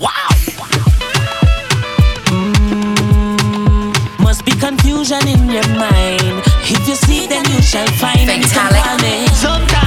Wow! Mm, must be confusion in your mind. If you see then you shall find. it. Sometimes.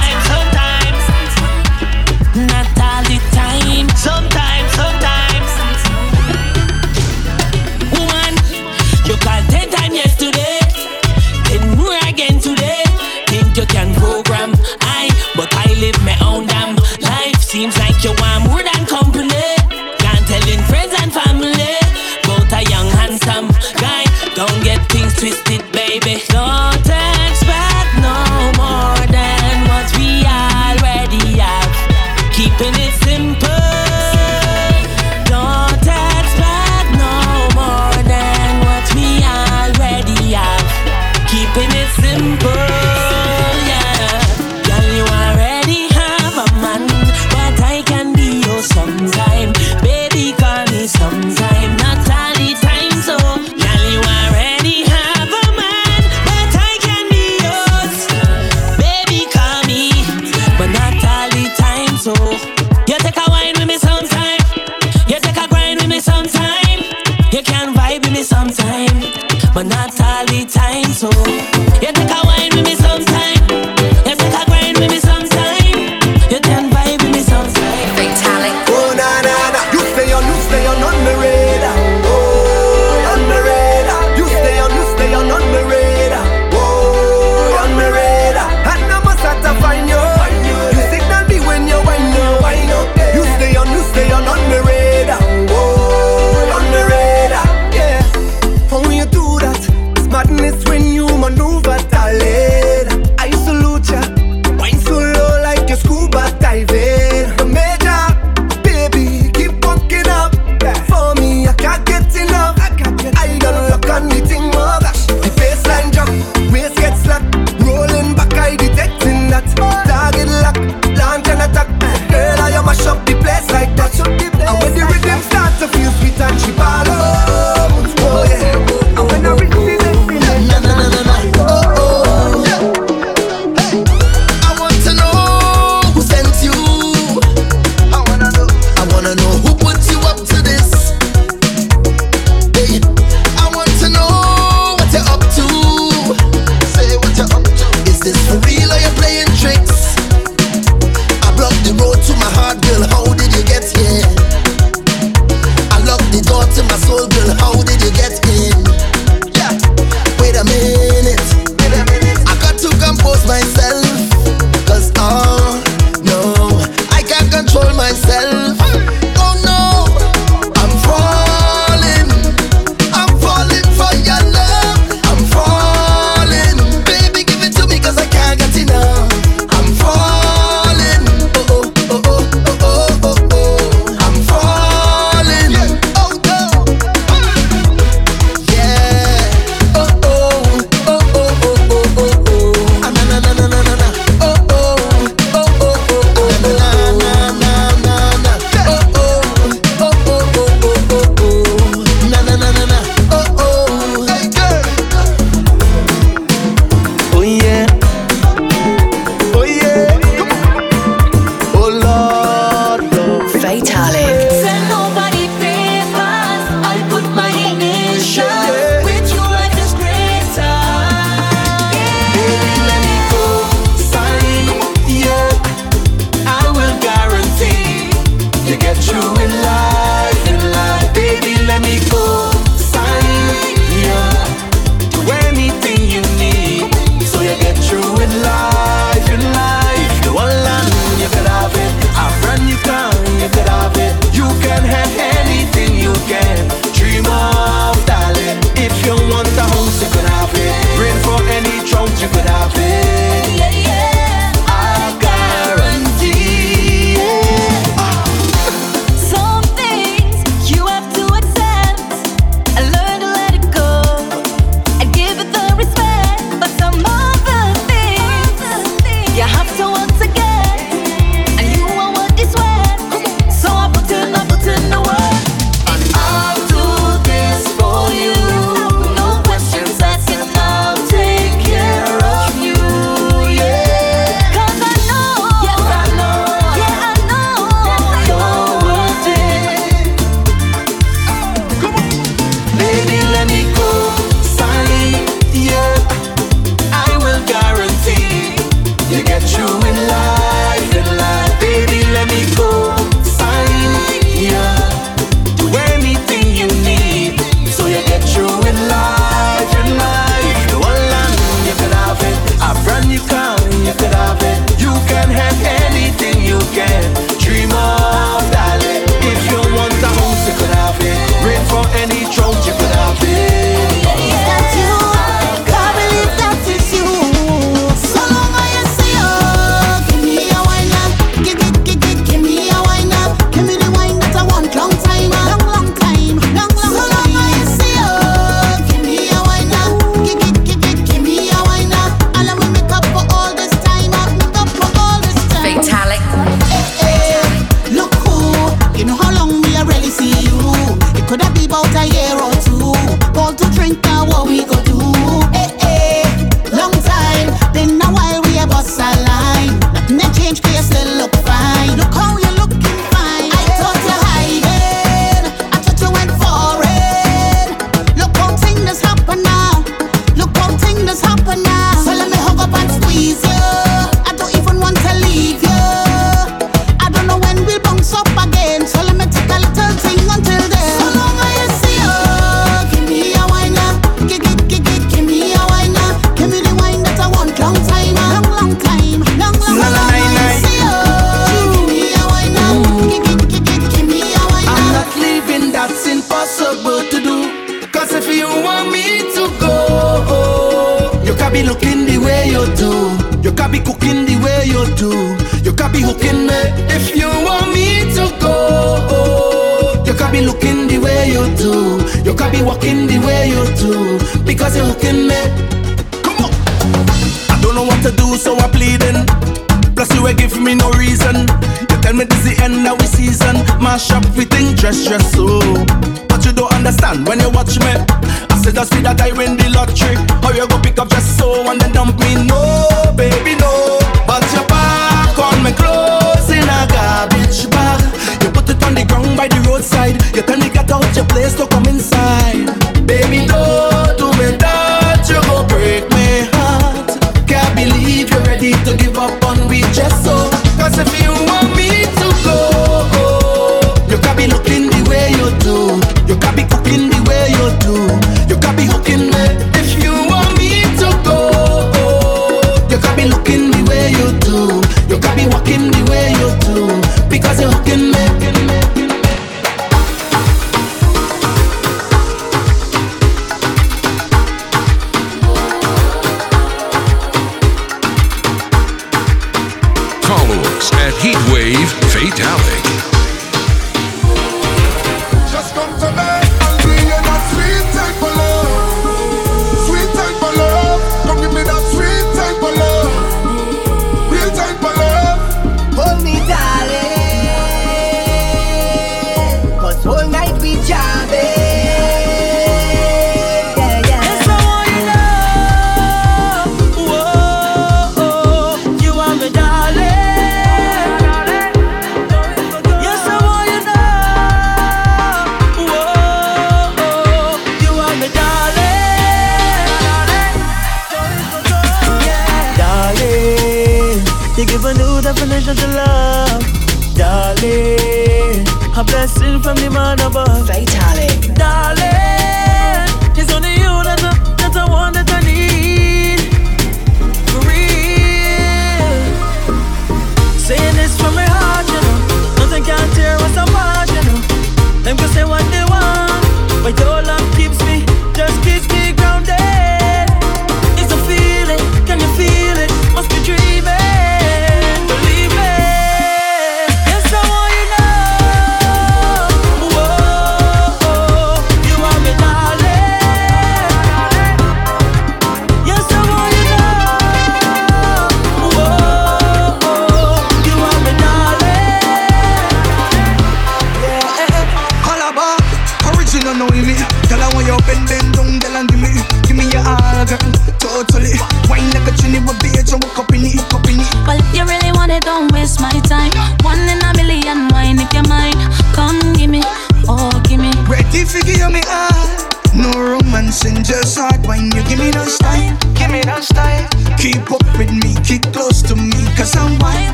perdón. just so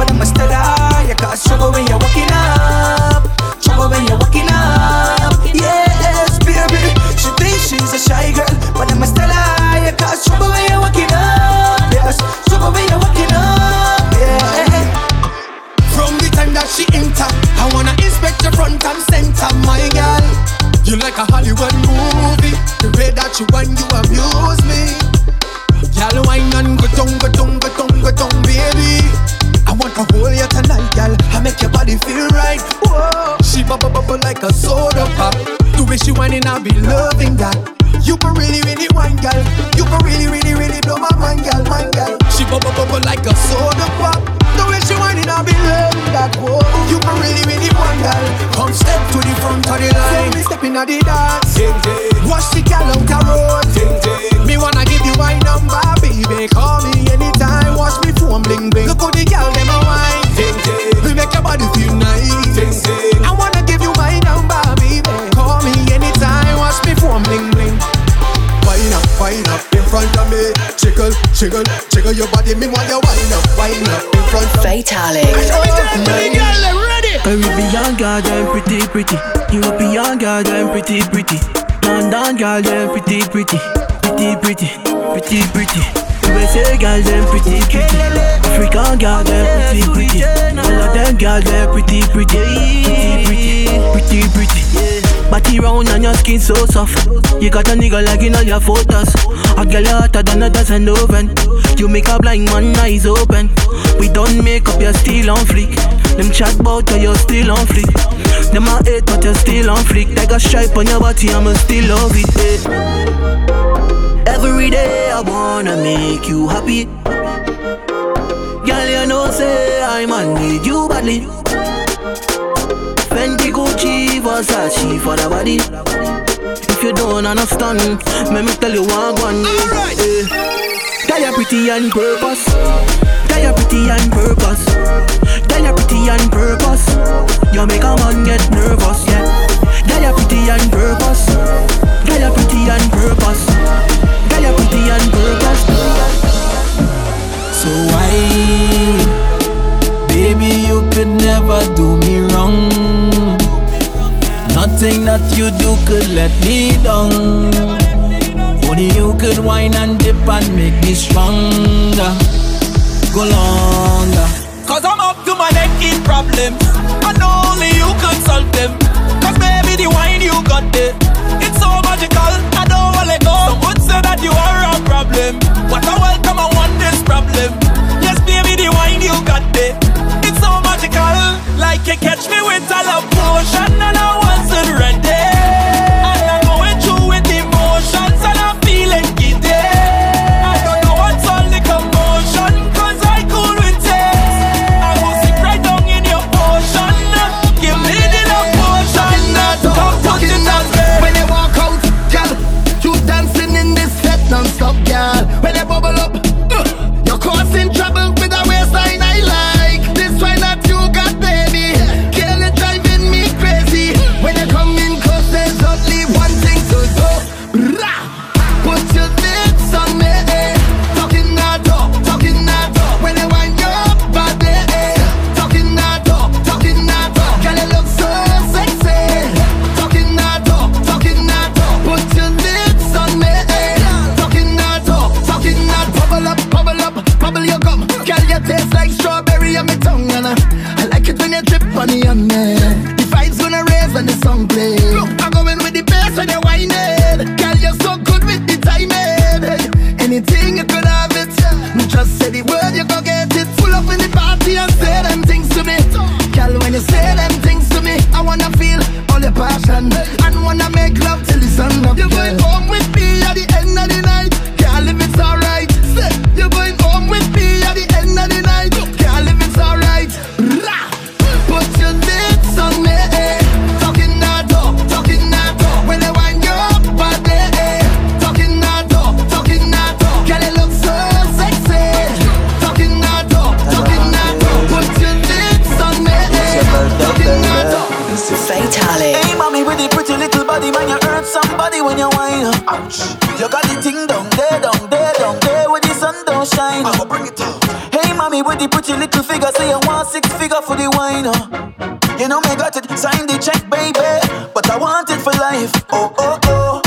for the still eye. You got trouble when you're waking up, Trouble when you're waking up. Yes, baby, she thinks she's a shy girl, but I'm still stellar. You got trouble when you're waking up, yes, trouble when you're waking up. Yeah. From the time that she enter, I wanna inspect your front and center, my girl. You like a Hollywood movie, the way that you want you abuse. like a soda pop. The way she whining, I be loving that. You can really, really whine, girl. You can really, really, really blow my mind, girl, mind, girl. She bubble, bubble like a soda pop. The way she whining, I be loving that. Whoa, you can really, really whine, girl. Come step to the front of the line. So me stepping at the dance. Ding, ding. Watch the girl on the road. Ding, ding. Me wanna give you my number, baby. Call me anytime. Watch me phone bling bling. Look how the girl them a whine. Ding, ding. We make your body feel nice. front of me. Jiggle, jiggle, jiggle your body. Me want you wind up, wind up in front of me. Fatalic. Oh, oh, my girl, Caribbean girl, them pretty, pretty. European girl, them pretty, pretty. London girl, them pretty, pretty. Pretty, pretty, pretty, pretty. USA girl, them pretty, pretty. African girl, them pretty, pretty. All of them girl, them pretty, pretty. Pretty, pretty, pretty, pretty. Body round and your skin so soft. You got a nigga liking all your photos. A girl hotter than a dozen oven. You make a blind man eyes open. We don't make up, you're still on fleek. Them chat bout how you're still on fleek. Them a hate, but you're still on fleek. Like a stripe on your body, I'ma still love it. Eh. Every day I wanna make you happy. Girl, you know say I'm on with you badly. Fendi, Gucci, Versace for the body. If you don't understand, let me tell you one I. Alright. Yeah. Tell you pretty and purpose. Tell you pretty and purpose. Tell you pretty and purpose. You make a man get nervous, yeah. Tell you pretty and purpose. Tell you pretty and purpose. me with a love bring it down. Hey, mommy, with the pretty little figure, say I want six figure for the wine. You know me got it, sign the check, baby, but I want it for life. Oh, oh, oh.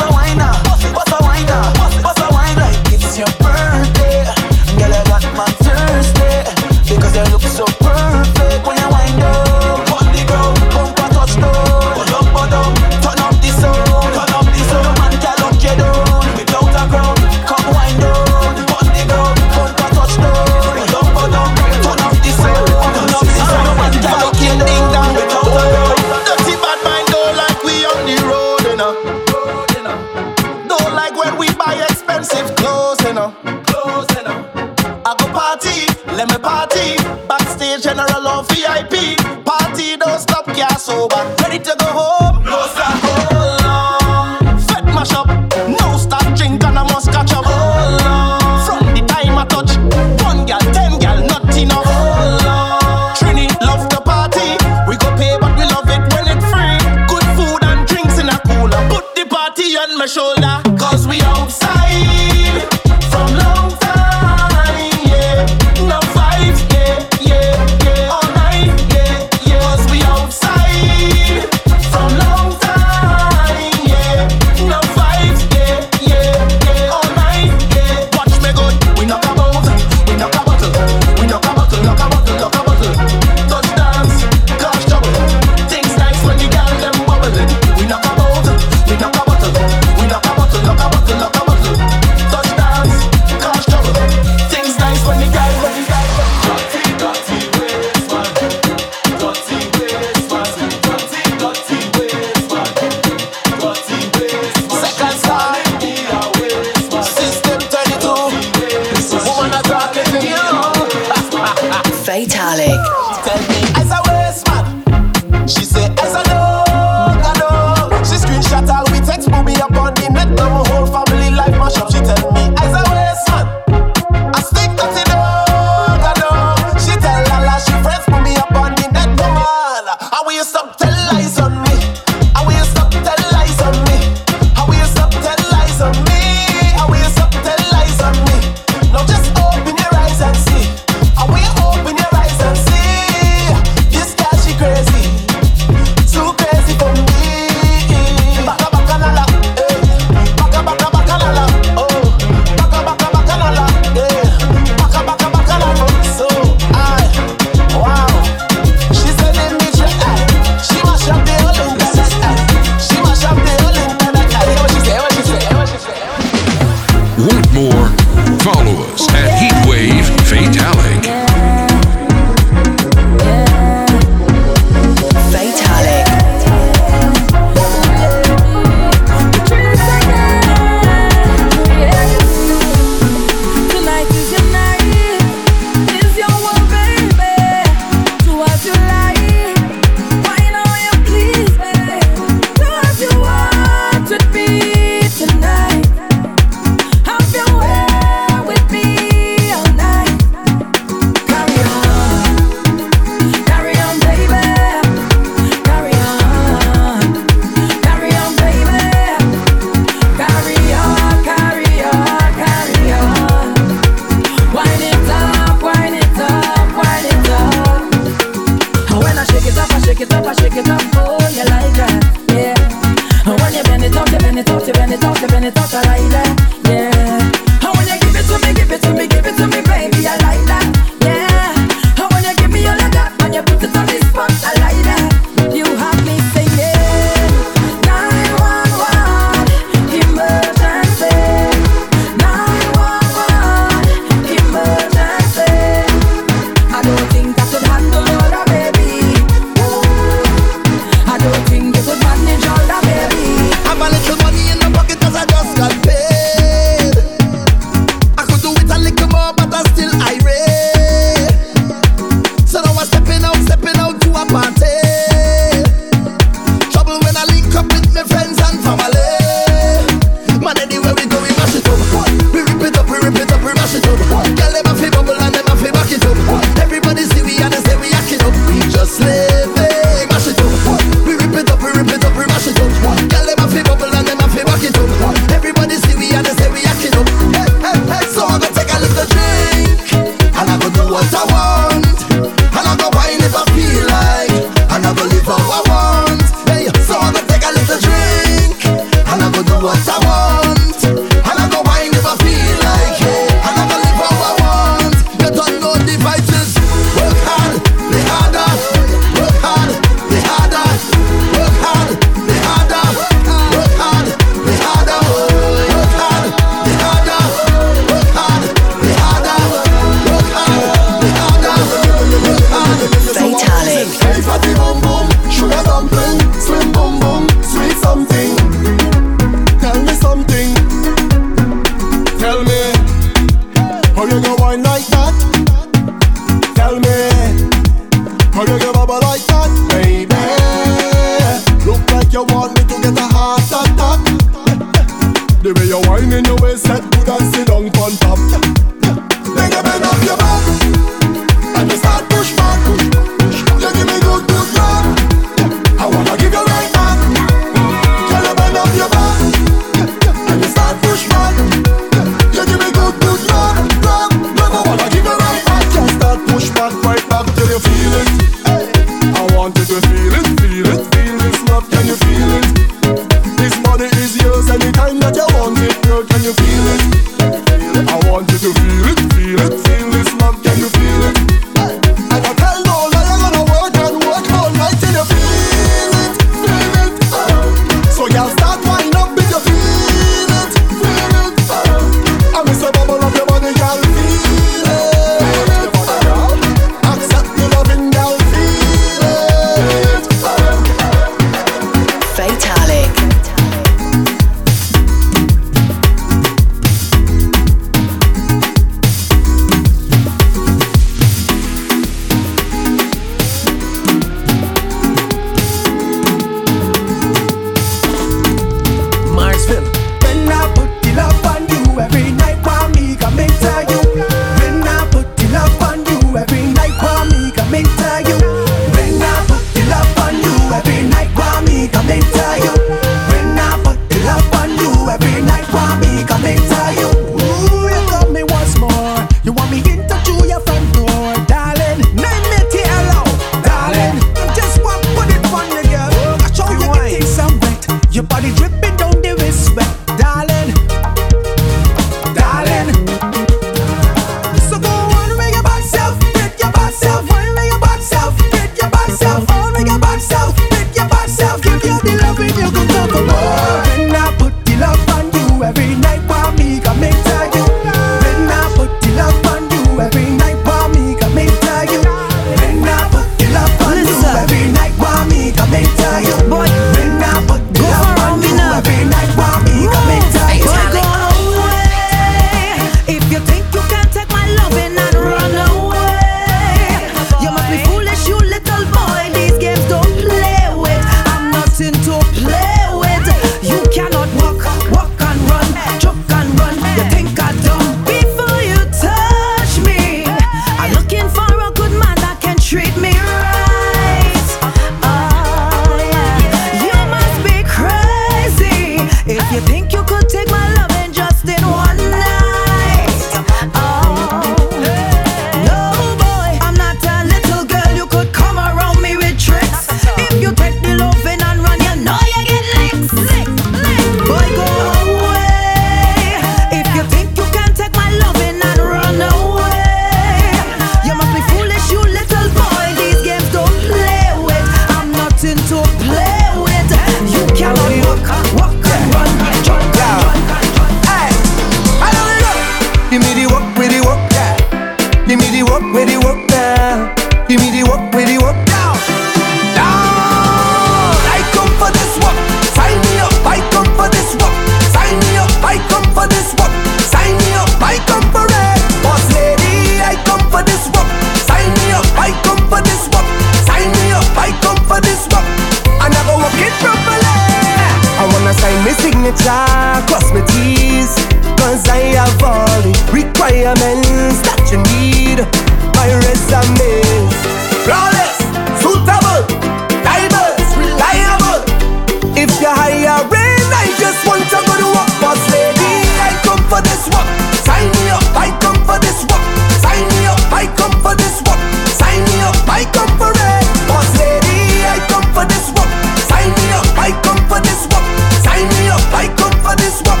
work. Sign me up, I come for this work. Sign me up, I come for this work. Sign me up, I come for it. Boss lady, I come for this work. Sign me up, I come for this work. Sign me up, I come for this work.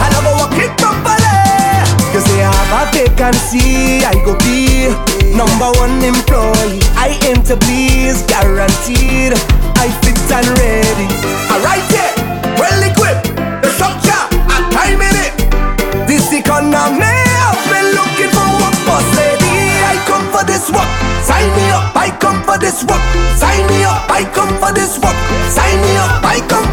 I love a working company. Cause they have a vacancy, I go be number one employee. I enter to please, guaranteed. I fit and ready. for this work. Sign me up, I come for this work. Sign me up, I come.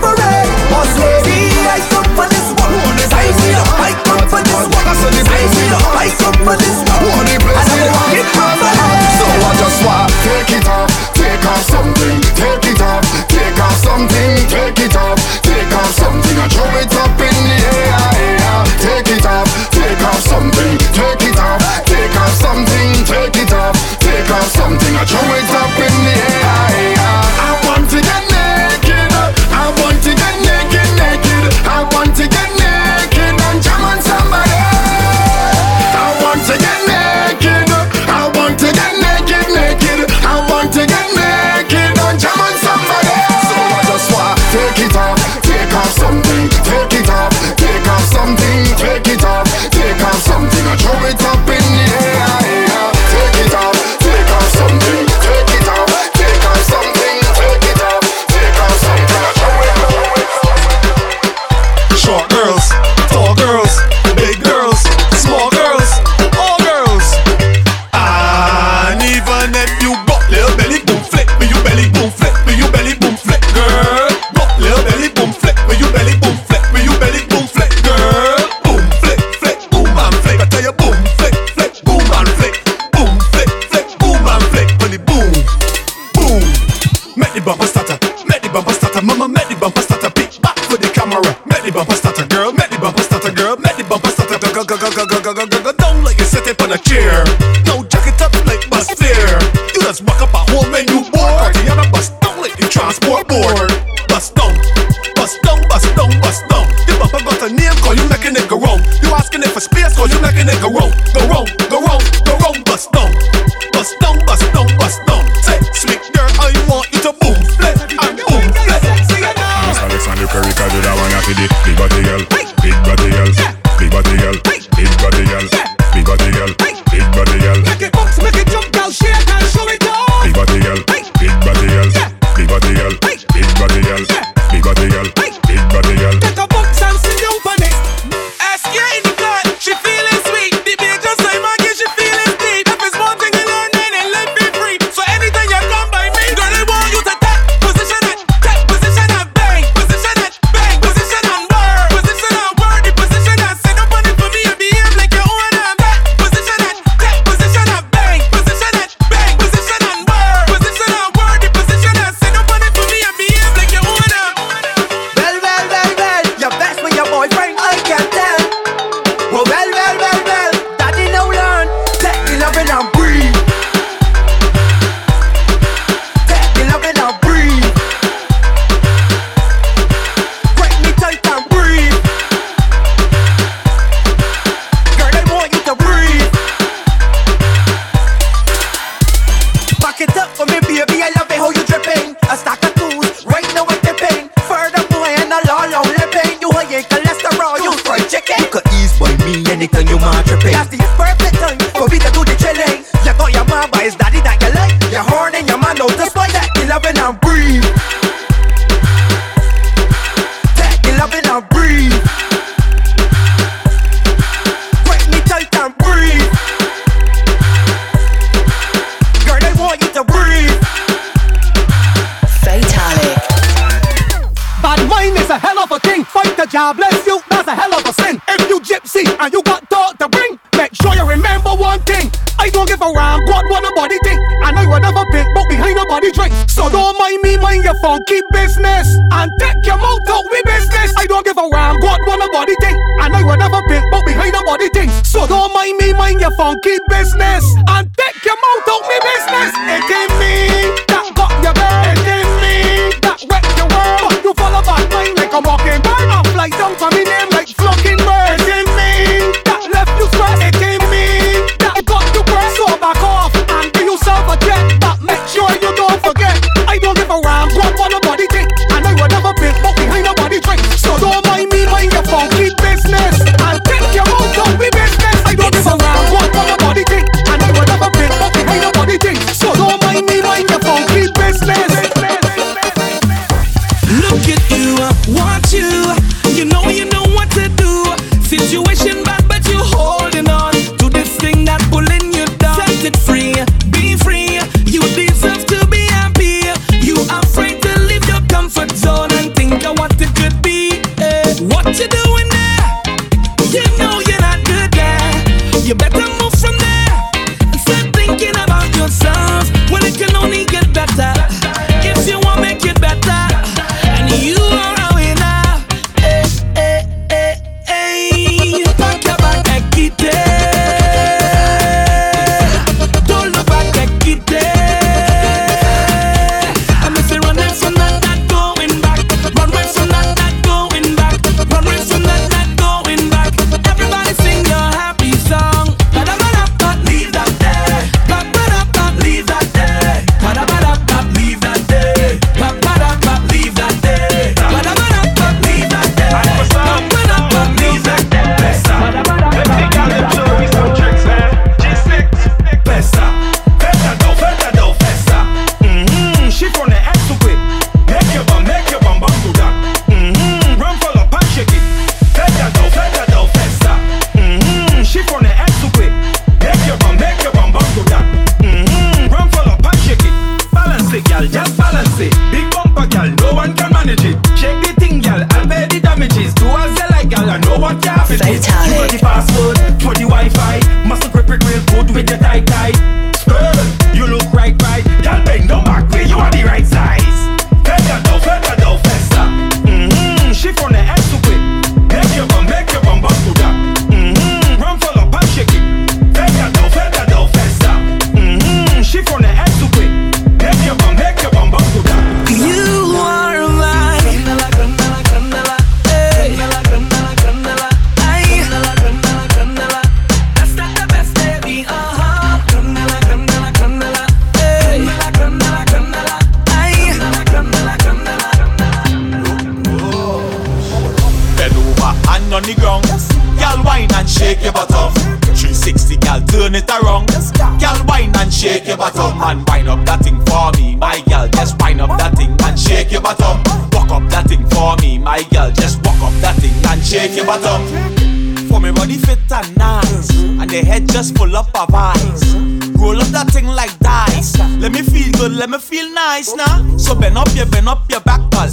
roll up our eyes. Roll up that thing like dice. Let me feel good, let me feel nice now. So bend up your, bend up your back, pal.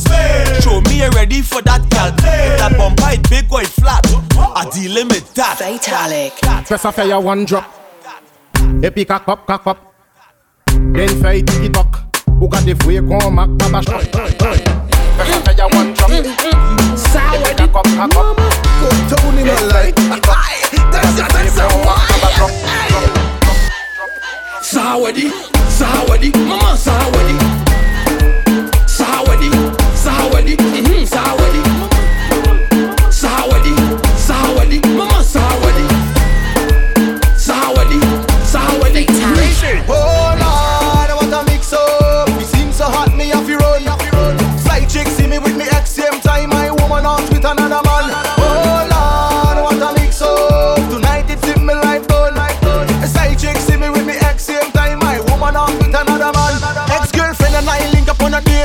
Show me you're ready for that, gal. That bumper it big or flat. I deal with that. Fatalic. Press a fire one drop. Et puis cock up, cock up. Then fight tiki tok. Ou got the free qu'on mac pas bach. Press fire one drop. Sour. Et puis cock up, up. Go down in my life. That's that's thing, so why? Sahawadi, Sahawadi, Mama Sahawadi, Sahawadi, Sahawadi, mm-hmm, Sahawadi.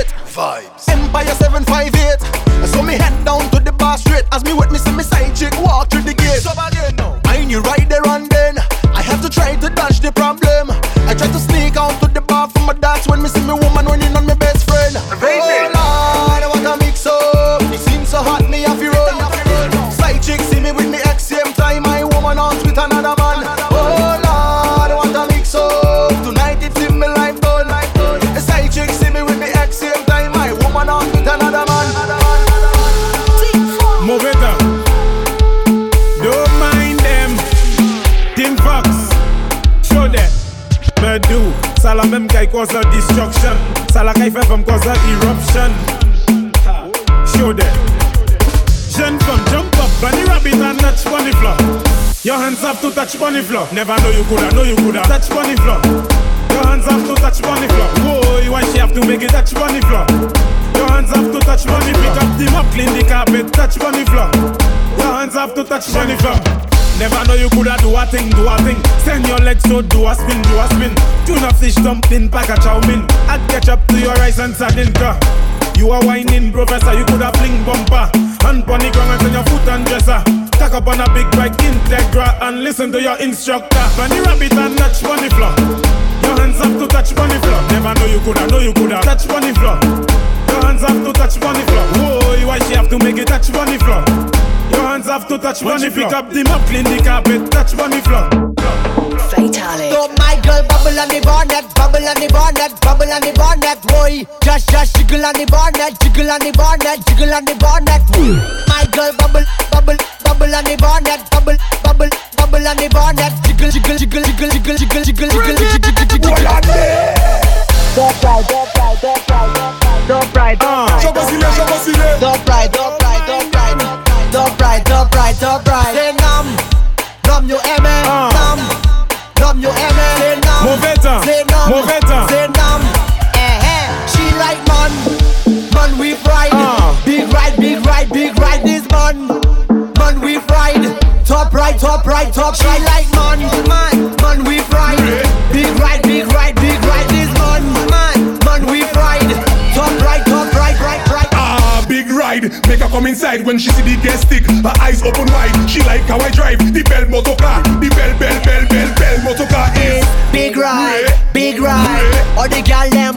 straight. Vibes. Empire 758. So me head down to the bar straight. As me with me see me side chick walk. Cause la destruction. Qui fait femme cause la eruption. Show them. Jeune femme, jump up, bunny rabbit and touch bunny floor. Your hands have to touch bunny floor. Never know you coulda, know you coulda touch bunny floor. Your hands have to touch bunny floor. Whoa, you why she have to make it touch bunny floor? Your hands have to touch bunny Pick up the mop, clean the carpet, touch bunny floor. Hands have to touch bunny floor. Never know you coulda do a thing, do a thing. Send your legs so do a spin, do a spin. Tuna fish dumpling, pack a chow mein. Add ketchup to your rice and sardine. You are whining, professor, you coulda fling bumper. Hand on the ground and send your foot and dresser. Tack up on a big bike Integra and listen to your instructor. Bunny rabbit and touch bunny floor. Your hands have to touch bunny floor. Never know you coulda, know you coulda touch bunny floor. Your hands have to touch bunny floor. Whoa, why she have to make it touch bunny floor? Your hands have to touch bunny floor. Pick up the mop, clean the carpet, touch bunny floor. Fatalic. So my girl bubble on the bonnet, bubble on the bonnet, bubble on the bonnet, boy. Just just jiggle on the bonnet, jiggle on the bonnet, jiggle on the bonnet. My girl bubble, bubble, bubble on the bonnet, bubble, bubble, bubble on the bonnet, jiggle, jiggle, jiggle, jiggle, jiggle, jiggle, jiggle, jiggle, jiggle, jiggle, jiggle. Don't cry, don't cry, don't cry, don't cry, don't cry. Show don't cry. Say numb, numb you aimé, numb, numb you aimé. Say numb, Mauvais temps, say numb, mauvais temps. say numb. Eh eh, she like man, man we fried. Big ride, big ride, big ride this man, man we fried. Top right, top right, top right like man, man, Make her come inside when she see the gas stick. Her eyes open wide. She like how I drive the bell motor car. The bell, bell, bell, bell, bell motor car is Big ride, big ride. All the gal them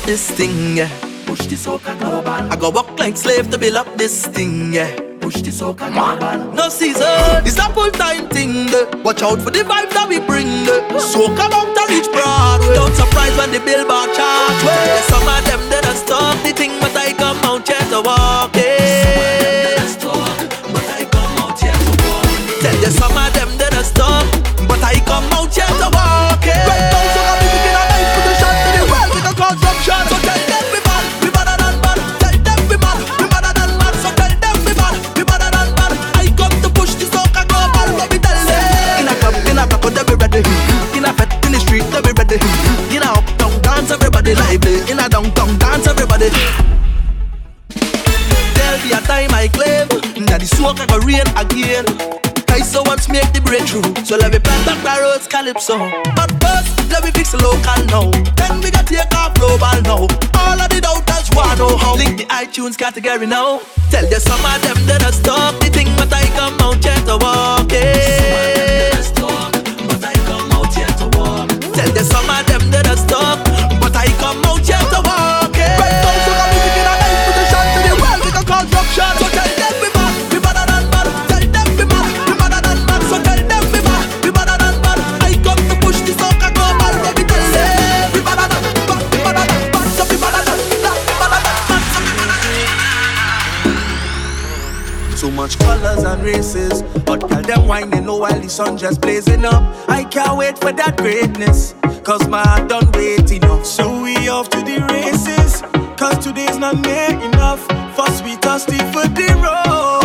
up this thing, yeah. Push this soca global. I go walk like slave to build up this thing, yeah. Push this soca global. No season, it's a full time thing. Watch out for the vibe that we bring. Soca bound to reach Broadway. Don't surprise when the billboard chart. Yeah, some of them they're a stop the thing, but I come out here to walk Yeah. Some of them they're a stop. So let me plant back the rose calypso. But first, let me fix the local now. Then we got take off global now. All of the doubters wanna know how. Link the iTunes category now. Tell you some of them that are stop They think but I come out here to walk. Yeah. Some of them that I stop, but I come out here to walk. Tell you some of races. But tell them whining no while the sun just blazing up. I can't wait for that greatness. Cause my heart done wait enough. So we off to the races. Cause today's not near enough. First we thirsty for the road.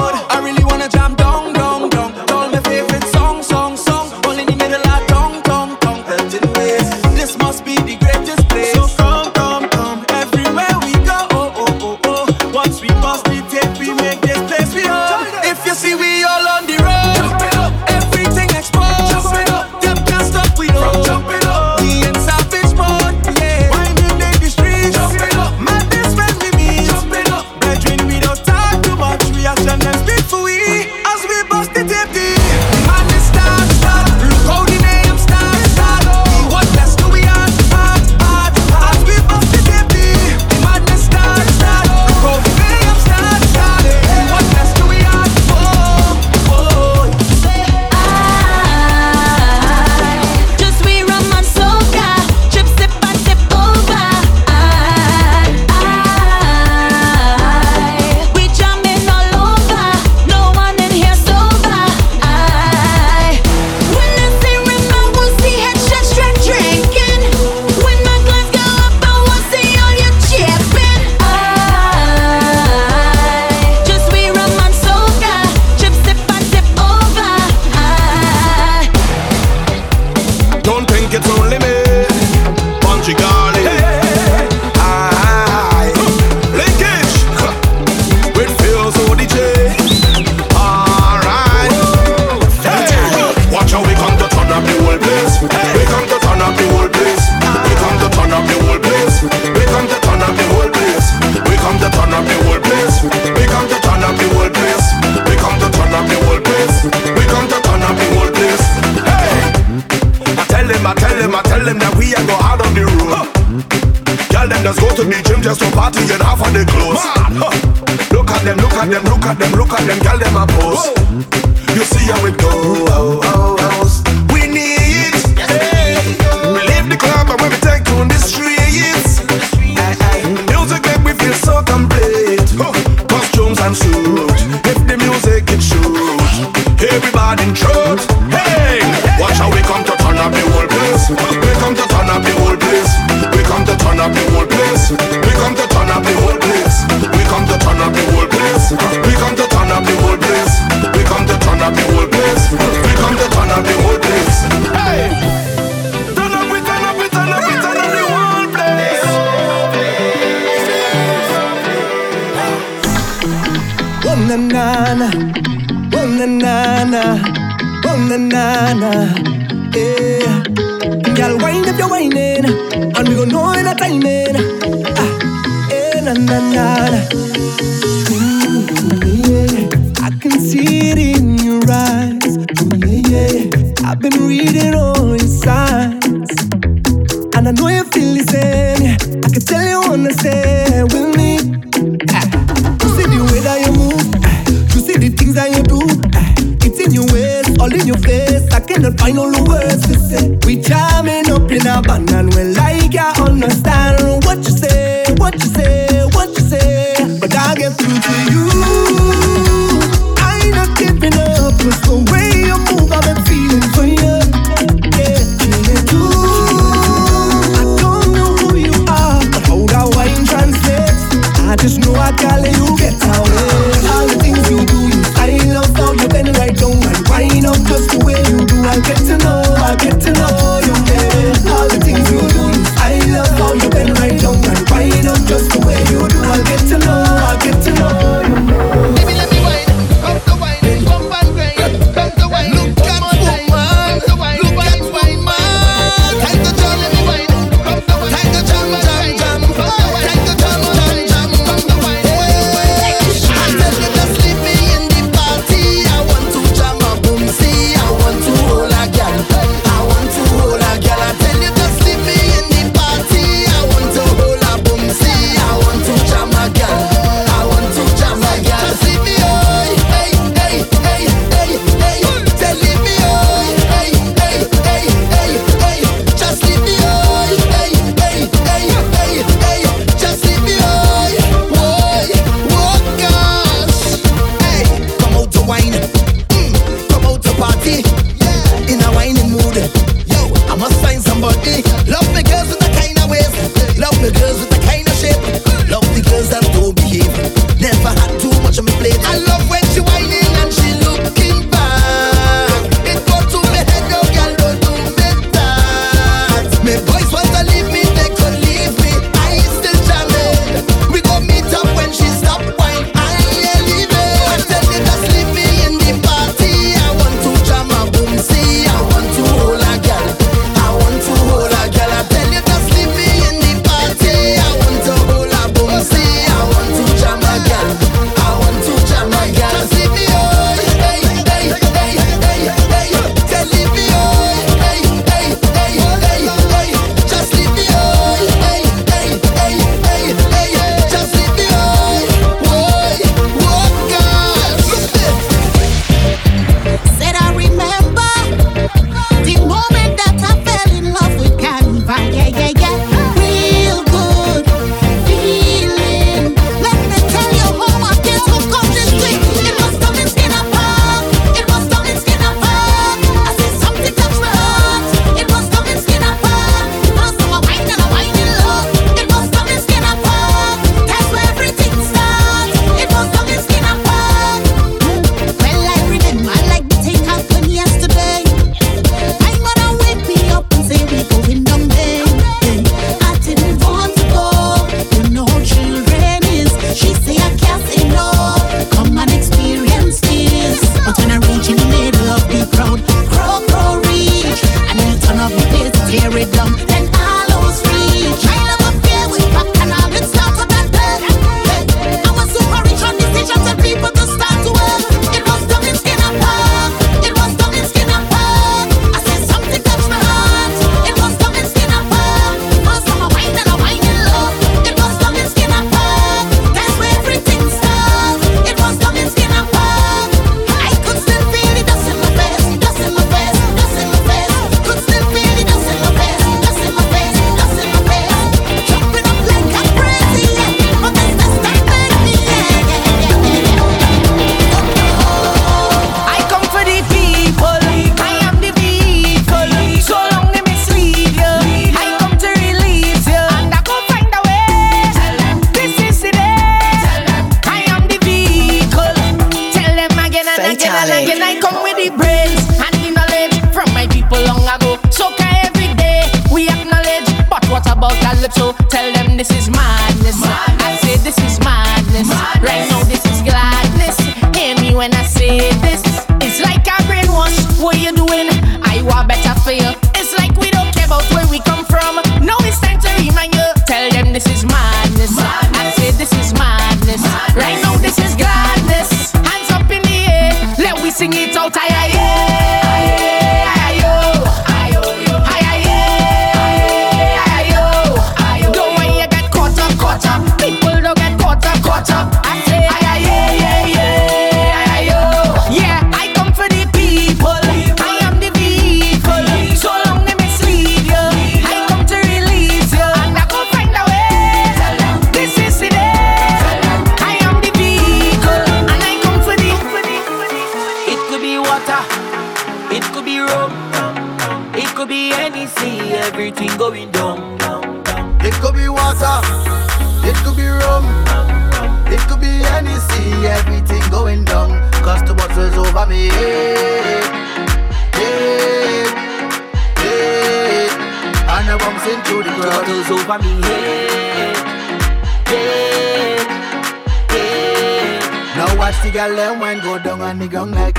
Now watch the girl them wine go down on the ground like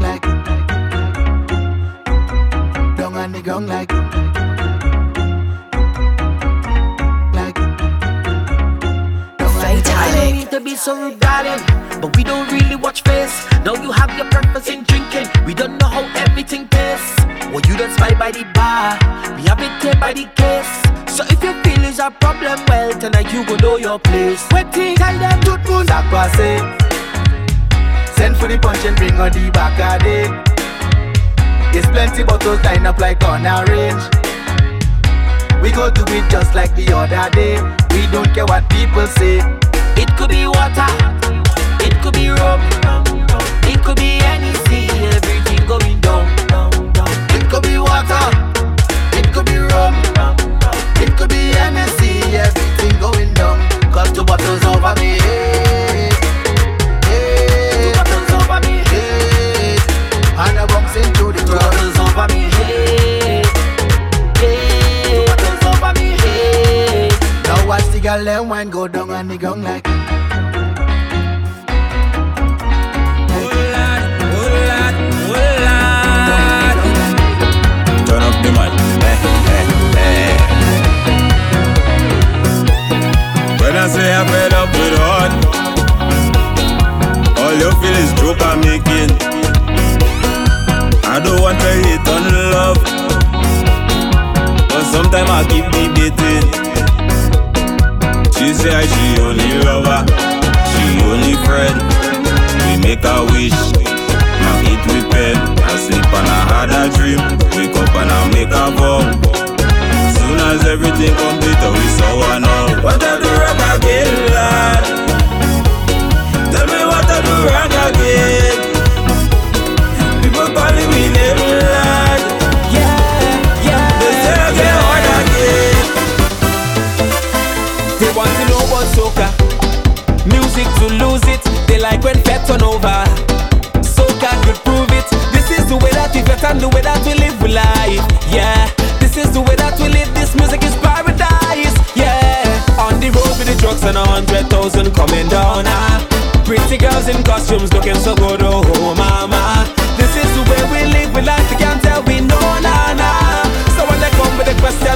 Like Down on the ground like Like I don't to be so darling, but we don't really watch face. Now you have your purpose in drinking. We don't know how everything. Well, you don't spy by the bar. We have it here by the case. So if you feel is a problem, well, tonight you go know your place. Waiting, tell them Tout moun sak pase Send for the punch and bring on the back of it. There's plenty bottles lined up like on a range. We go do it just like the other day. We don't care what people say. It could be water, it could be rum, it could be any girl them wine go down on the ground like Turn up the mic. Eh, eh, eh. When I say I'm fed up with heart, all you feel is joke I'm making. I don't want to hate on love, but sometimes I keep debating. Say she only lover, she only friend. We make a wish, now eat with pen. I sleep and I had a dream, wake up and I make a vow. Soon as everything complete, we saw one now. What I do wrong again, lad? Tell me what I do wrong again. When fed turn over. Soca could prove it. This is the way that we vet and the way that we live we life. Yeah, this is the way that we live. This music is paradise. Yeah, on the road with the drugs and a hundred thousand coming down. Ah. Pretty girls in costumes looking so good. Oh, mama. This is the way we live we life. You can't tell we know, nah, nah. So when they come with a question,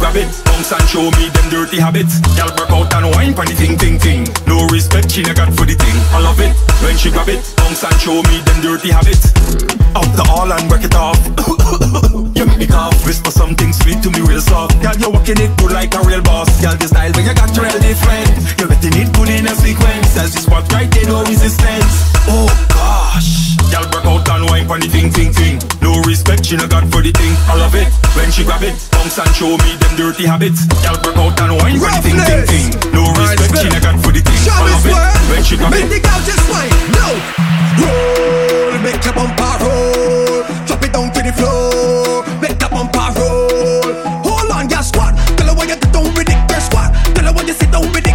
grab it, bounce and show me them dirty habits. Girl work out and wine for the thing, thing, thing. No respect she no got for the thing. I love it when she grab it, bounce and show me them dirty habits. Out the all and work it off. you make me cough, whisper something sweet to me real soft. Girl, you're walking it good like a real boss. Girl, the style when you got your real different. You're letting it good in a sequence. As you spot right there, no resistance. Oh gosh. Girl, work out and wine for the thing, thing, thing. No respect she no got for the thing. I love it when she grab it, bounce and show me them dirty habits. Girl, work out and wine for the thing, thing, thing. No respect she no got for the thing. I love it when she grab it. Make the girl just wine, no Roll, make your bumper roll Drop it down to the floor Make the bumper roll Hold on, girl, squat Tell her why you get down with it, girl, squat Tell her why you sit down with it,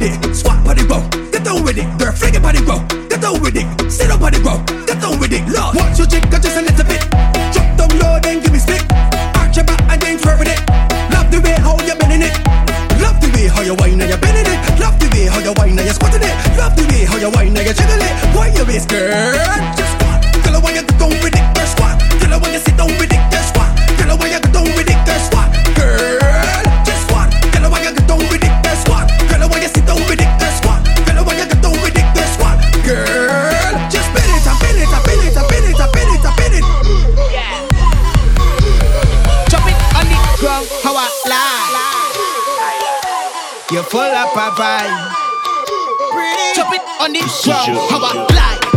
with it, squat body go Get down with it, girl, fling it body go Get down with it, sit up body go Get down with it, Lord. Watch your chick, just a little bit. Drop down low, then give me spit. Arch your back and then twirl with it. Love the way how you bending it. Love the way how you whine and you bending it. Love the way how you whine and you squatting it. Love the way how you whine and you jiggle it. Why you waist, girl? Just squat. Tell her why you get down with it, girl, squat. Tell her why you sit down with it, girl, squat. Tell her why you get down with it, full of a vibe. Chop it on the ground, how I lie.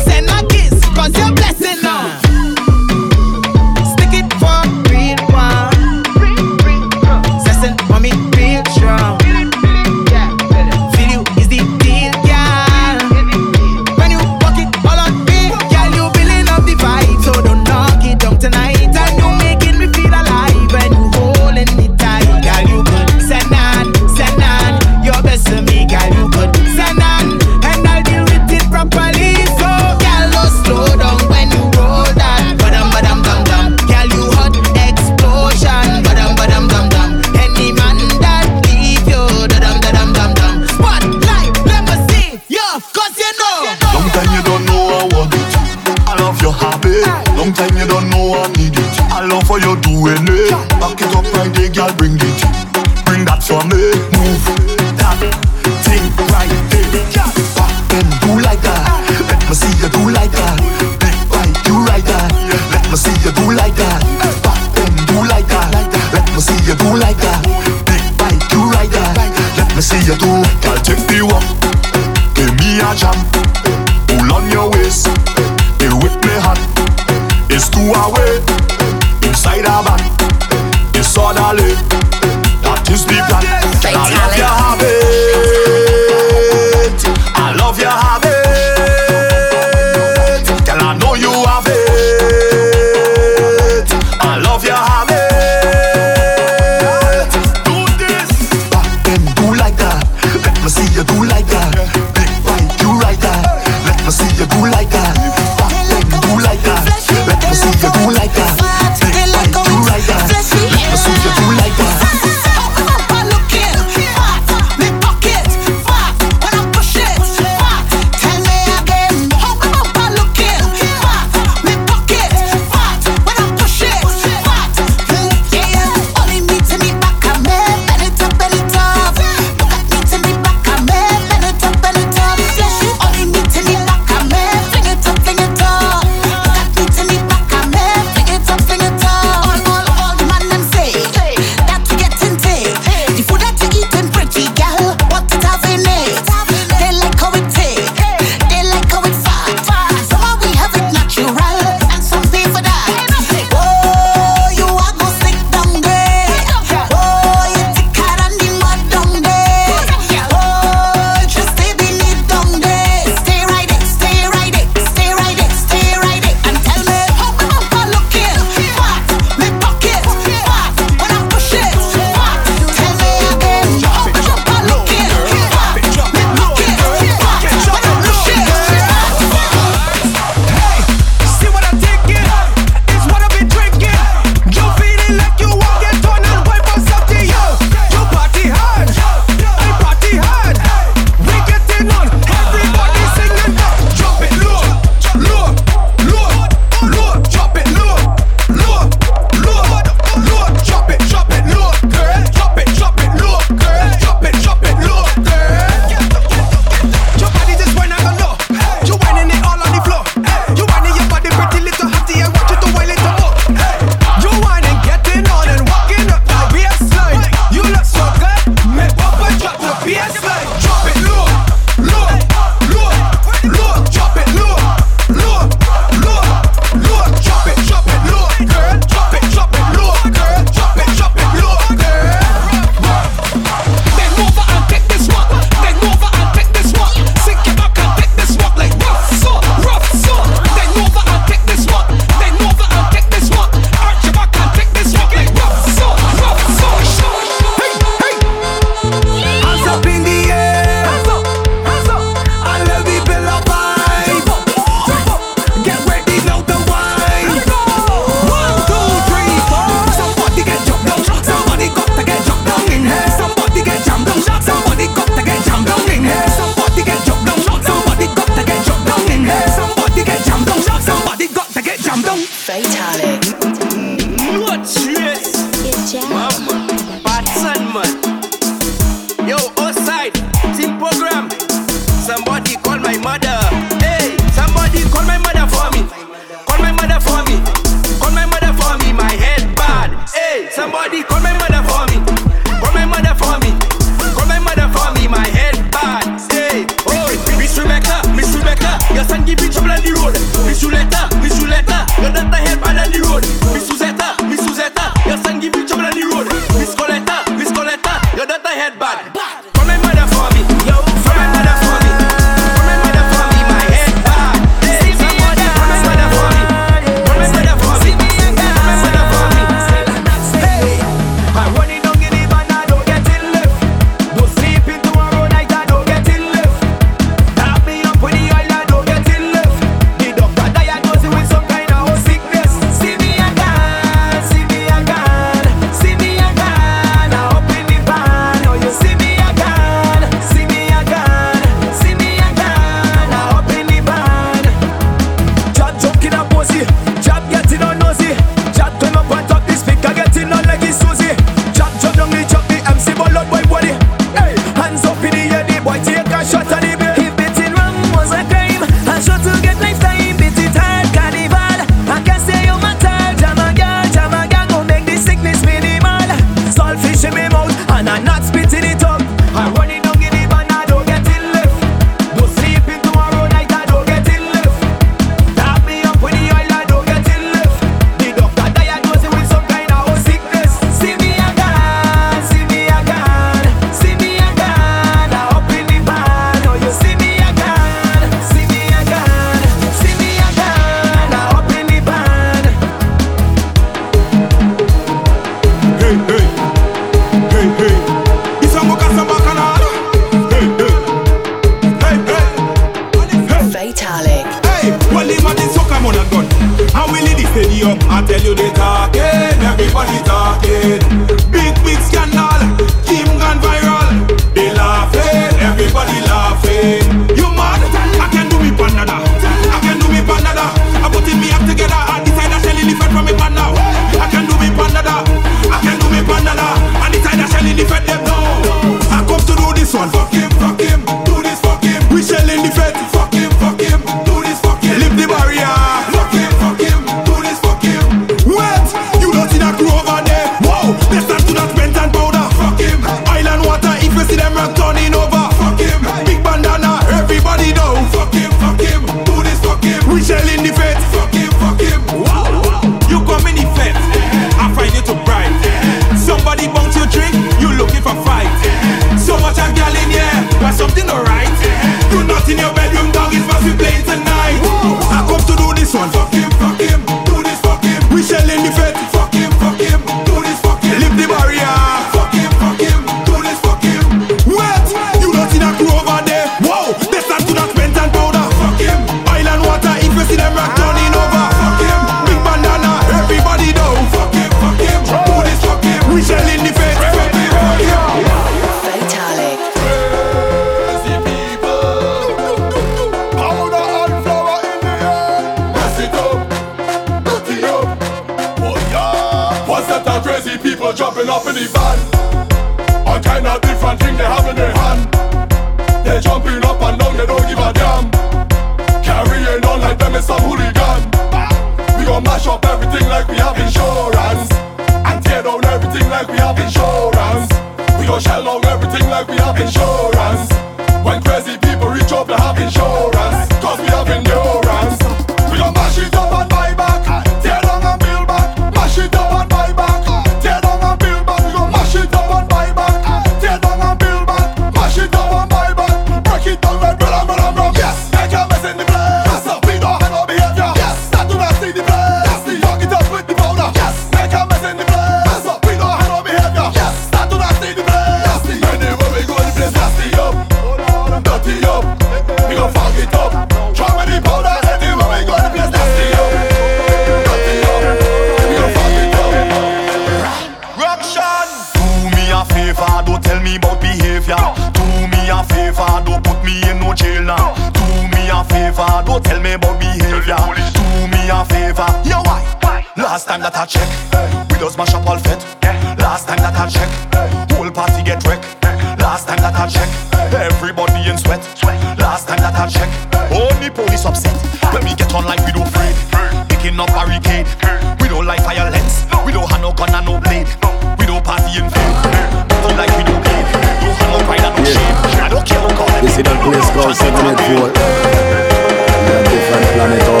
Them. The place called 784. We are different planet